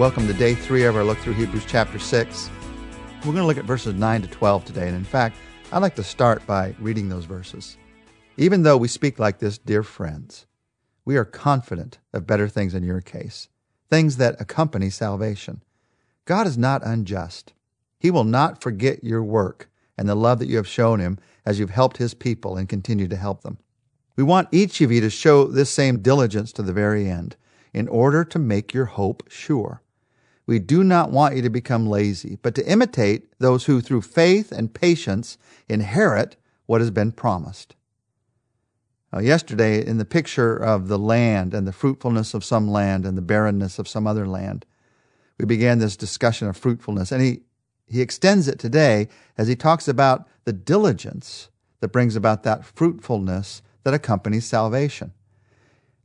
Welcome to day three of our look through Hebrews chapter 6. We're going to look at verses 9 to 12 today. And in fact, I'd like to start by reading those verses. Even though we speak like this, dear friends, we are confident of better things in your case, things that accompany salvation. God is not unjust. He will not forget your work and the love that you have shown him as you've helped his people and continue to help them. We want each of you to show this same diligence to the very end in order to make your hope sure. We do not want you to become lazy, but to imitate those who, through faith and patience, inherit what has been promised. Uh, yesterday, in the picture of the land and the fruitfulness of some land and the barrenness of some other land, we began this discussion of fruitfulness. And he, he extends it today as he talks about the diligence that brings about that fruitfulness that accompanies salvation.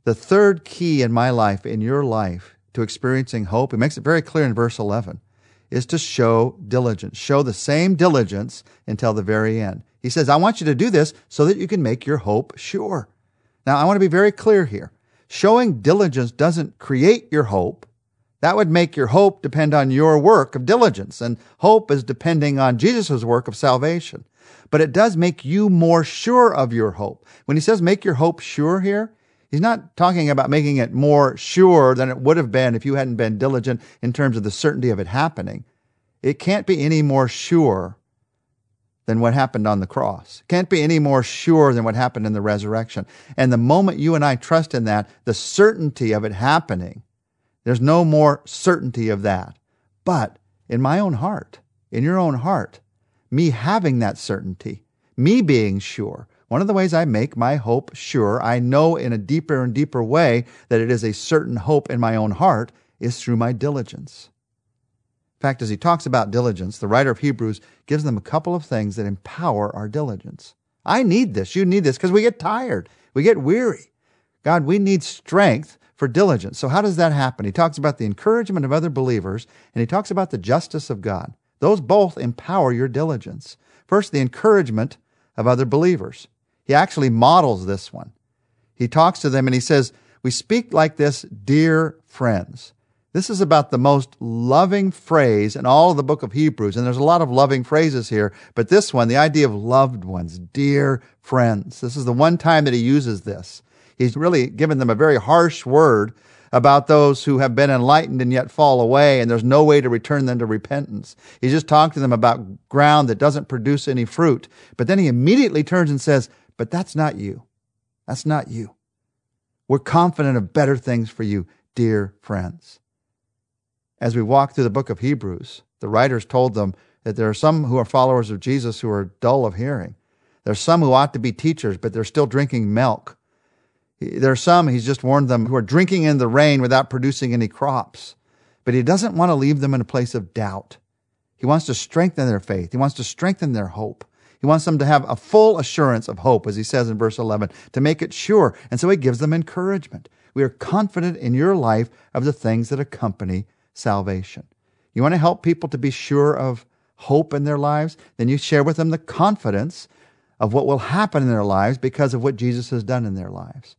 The third key in my life, in your life, to experiencing hope, he makes it very clear in verse 11, is to show diligence. Show the same diligence until the very end. He says, I want you to do this so that you can make your hope sure. Now, I want to be very clear here. Showing diligence doesn't create your hope. That would make your hope depend on your work of diligence, and hope is depending on Jesus' work of salvation. But it does make you more sure of your hope. When he says make your hope sure here, He's not talking about making it more sure than it would have been if you hadn't been diligent in terms of the certainty of it happening. It can't be any more sure than what happened on the cross. It can't be any more sure than what happened in the resurrection. And the moment you and I trust in that, the certainty of it happening, there's no more certainty of that. But in my own heart, in your own heart, me having that certainty, me being sure, one of the ways I make my hope sure, I know in a deeper and deeper way that it is a certain hope in my own heart, is through my diligence. In fact, as he talks about diligence, the writer of Hebrews gives them a couple of things that empower our diligence. I need this. You need this because we get tired. We get weary. God, we need strength for diligence. So, how does that happen? He talks about the encouragement of other believers and he talks about the justice of God. Those both empower your diligence. First, the encouragement of other believers. He actually models this one. He talks to them and he says, We speak like this, dear friends. This is about the most loving phrase in all of the book of Hebrews. And there's a lot of loving phrases here, but this one, the idea of loved ones, dear friends. This is the one time that he uses this. He's really given them a very harsh word about those who have been enlightened and yet fall away, and there's no way to return them to repentance. He's just talked to them about ground that doesn't produce any fruit. But then he immediately turns and says, but that's not you. That's not you. We're confident of better things for you, dear friends. As we walk through the book of Hebrews, the writers told them that there are some who are followers of Jesus who are dull of hearing. There are some who ought to be teachers, but they're still drinking milk. There are some, he's just warned them, who are drinking in the rain without producing any crops. But he doesn't want to leave them in a place of doubt. He wants to strengthen their faith. He wants to strengthen their hope. He wants them to have a full assurance of hope, as he says in verse 11, to make it sure. And so he gives them encouragement. We are confident in your life of the things that accompany salvation. You want to help people to be sure of hope in their lives? Then you share with them the confidence of what will happen in their lives because of what Jesus has done in their lives.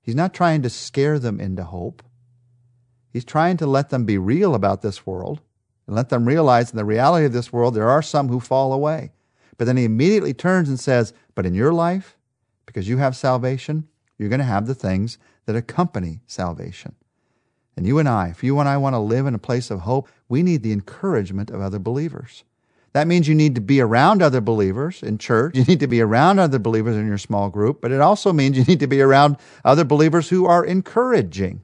He's not trying to scare them into hope. He's trying to let them be real about this world and let them realize in the reality of this world there are some who fall away. But then he immediately turns and says, But in your life, because you have salvation, you're going to have the things that accompany salvation. And you and I, if you and I want to live in a place of hope, we need the encouragement of other believers. That means you need to be around other believers in church. You need to be around other believers in your small group, but it also means you need to be around other believers who are encouraging.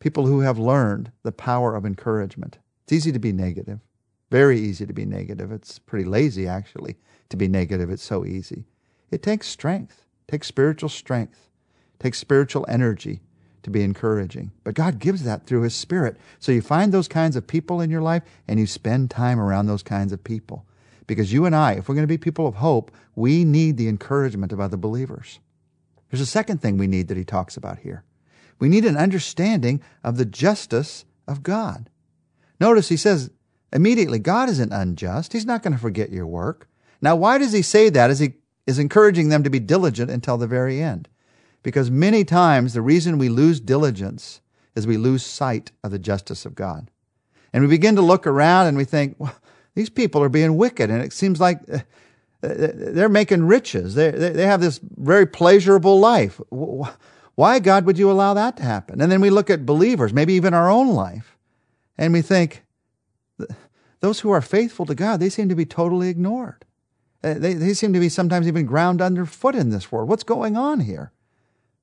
People who have learned the power of encouragement. It's easy to be negative. Very easy to be negative. It's pretty lazy, actually, to be negative. It's so easy. It takes strength, it takes spiritual strength, it takes spiritual energy to be encouraging. But God gives that through His Spirit. So you find those kinds of people in your life and you spend time around those kinds of people. Because you and I, if we're going to be people of hope, we need the encouragement of other believers. There's a second thing we need that he talks about here. We need an understanding of the justice of God. Notice he says immediately, God isn't unjust. He's not going to forget your work. Now, why does he say that as he is encouraging them to be diligent until the very end? Because many times the reason we lose diligence is we lose sight of the justice of God. And we begin to look around and we think, well, these people are being wicked. And it seems like uh, uh, they're making riches. They, they have this very pleasurable life. Why, God, would you allow that to happen? And then we look at believers, maybe even our own life, and we think, those who are faithful to God, they seem to be totally ignored. Uh, they, they seem to be sometimes even ground underfoot in this world. What's going on here?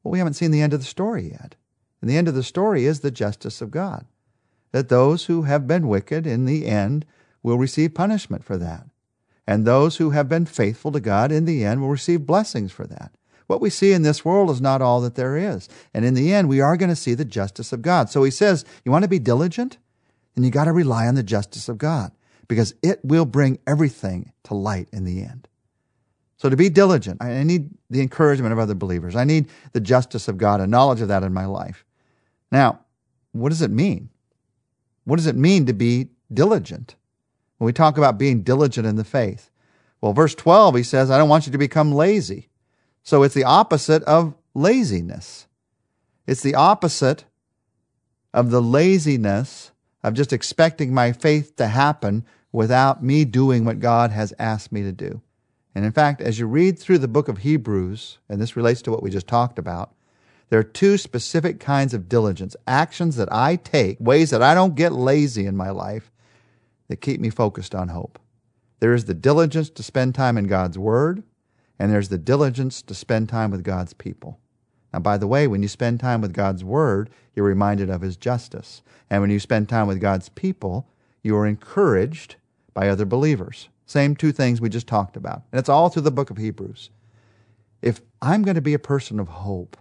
Well, we haven't seen the end of the story yet. And the end of the story is the justice of God. That those who have been wicked in the end will receive punishment for that. And those who have been faithful to God in the end will receive blessings for that. What we see in this world is not all that there is. And in the end, we are going to see the justice of God. So he says, You want to be diligent? Then you got to rely on the justice of God because it will bring everything to light in the end. So to be diligent, I need the encouragement of other believers. I need the justice of God, a knowledge of that in my life. Now, what does it mean? What does it mean to be diligent? When we talk about being diligent in the faith. Well, verse 12, he says, I don't want you to become lazy. So it's the opposite of laziness. It's the opposite of the laziness of just expecting my faith to happen without me doing what God has asked me to do. And in fact, as you read through the book of Hebrews, and this relates to what we just talked about, there are two specific kinds of diligence actions that I take, ways that I don't get lazy in my life that keep me focused on hope. There is the diligence to spend time in God's Word, and there's the diligence to spend time with God's people. Now, by the way, when you spend time with God's Word, you're reminded of His justice. And when you spend time with God's people, you are encouraged by other believers. Same two things we just talked about. And it's all through the book of Hebrews. If I'm going to be a person of hope,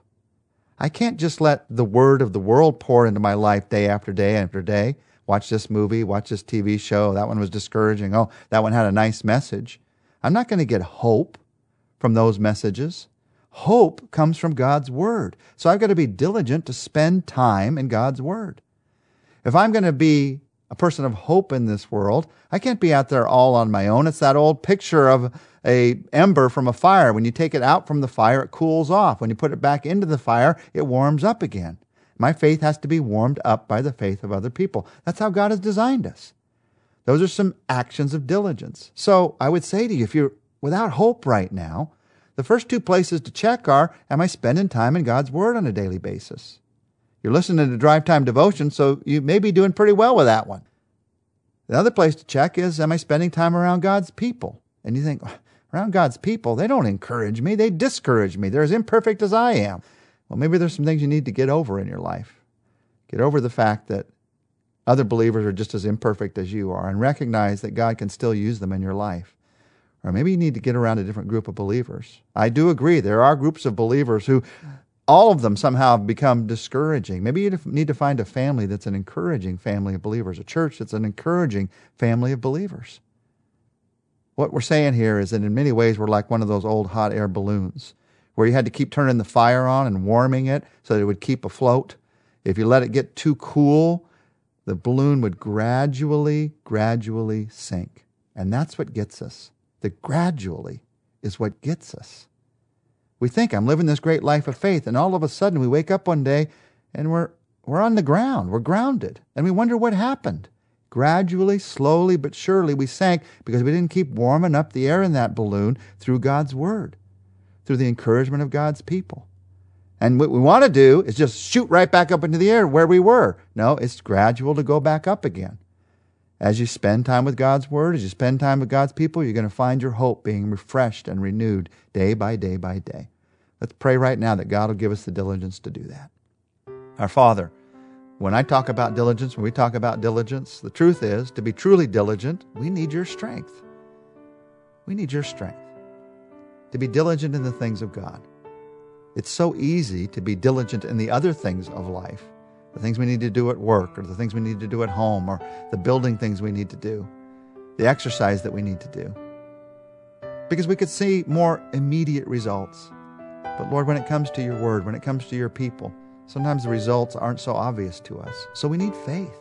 I can't just let the word of the world pour into my life day after day after day. Watch this movie, watch this TV show. That one was discouraging. Oh, that one had a nice message. I'm not going to get hope from those messages. Hope comes from God's Word. So I've got to be diligent to spend time in God's Word. If I'm going to be a person of hope in this world, I can't be out there all on my own. It's that old picture of a ember from a fire. When you take it out from the fire, it cools off. When you put it back into the fire, it warms up again. My faith has to be warmed up by the faith of other people. That's how God has designed us. Those are some actions of diligence. So I would say to you, if you're without hope right now, the first two places to check are Am I spending time in God's Word on a daily basis? You're listening to Drive Time Devotion, so you may be doing pretty well with that one. The other place to check is Am I spending time around God's people? And you think, around God's people, they don't encourage me, they discourage me. They're as imperfect as I am. Well, maybe there's some things you need to get over in your life. Get over the fact that other believers are just as imperfect as you are and recognize that God can still use them in your life. Or maybe you need to get around a different group of believers. I do agree, there are groups of believers who all of them somehow have become discouraging. Maybe you need to find a family that's an encouraging family of believers, a church that's an encouraging family of believers. What we're saying here is that in many ways we're like one of those old hot air balloons where you had to keep turning the fire on and warming it so that it would keep afloat. If you let it get too cool, the balloon would gradually, gradually sink. And that's what gets us. The gradually is what gets us. We think I'm living this great life of faith, and all of a sudden we wake up one day and we're, we're on the ground, we're grounded, and we wonder what happened. Gradually, slowly, but surely, we sank because we didn't keep warming up the air in that balloon through God's Word, through the encouragement of God's people. And what we want to do is just shoot right back up into the air where we were. No, it's gradual to go back up again. As you spend time with God's Word, as you spend time with God's people, you're going to find your hope being refreshed and renewed day by day by day. Let's pray right now that God will give us the diligence to do that. Our Father, when I talk about diligence, when we talk about diligence, the truth is, to be truly diligent, we need your strength. We need your strength to be diligent in the things of God. It's so easy to be diligent in the other things of life, the things we need to do at work, or the things we need to do at home, or the building things we need to do, the exercise that we need to do. Because we could see more immediate results. But Lord, when it comes to your word, when it comes to your people, Sometimes the results aren't so obvious to us. So we need faith.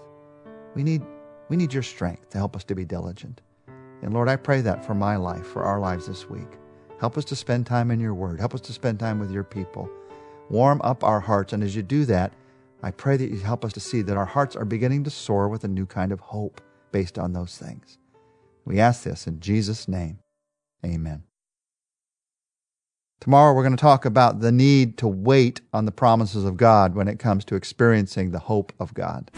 We need, we need your strength to help us to be diligent. And Lord, I pray that for my life, for our lives this week. Help us to spend time in your word. Help us to spend time with your people. Warm up our hearts. And as you do that, I pray that you help us to see that our hearts are beginning to soar with a new kind of hope based on those things. We ask this in Jesus' name. Amen. Tomorrow we're going to talk about the need to wait on the promises of God when it comes to experiencing the hope of God.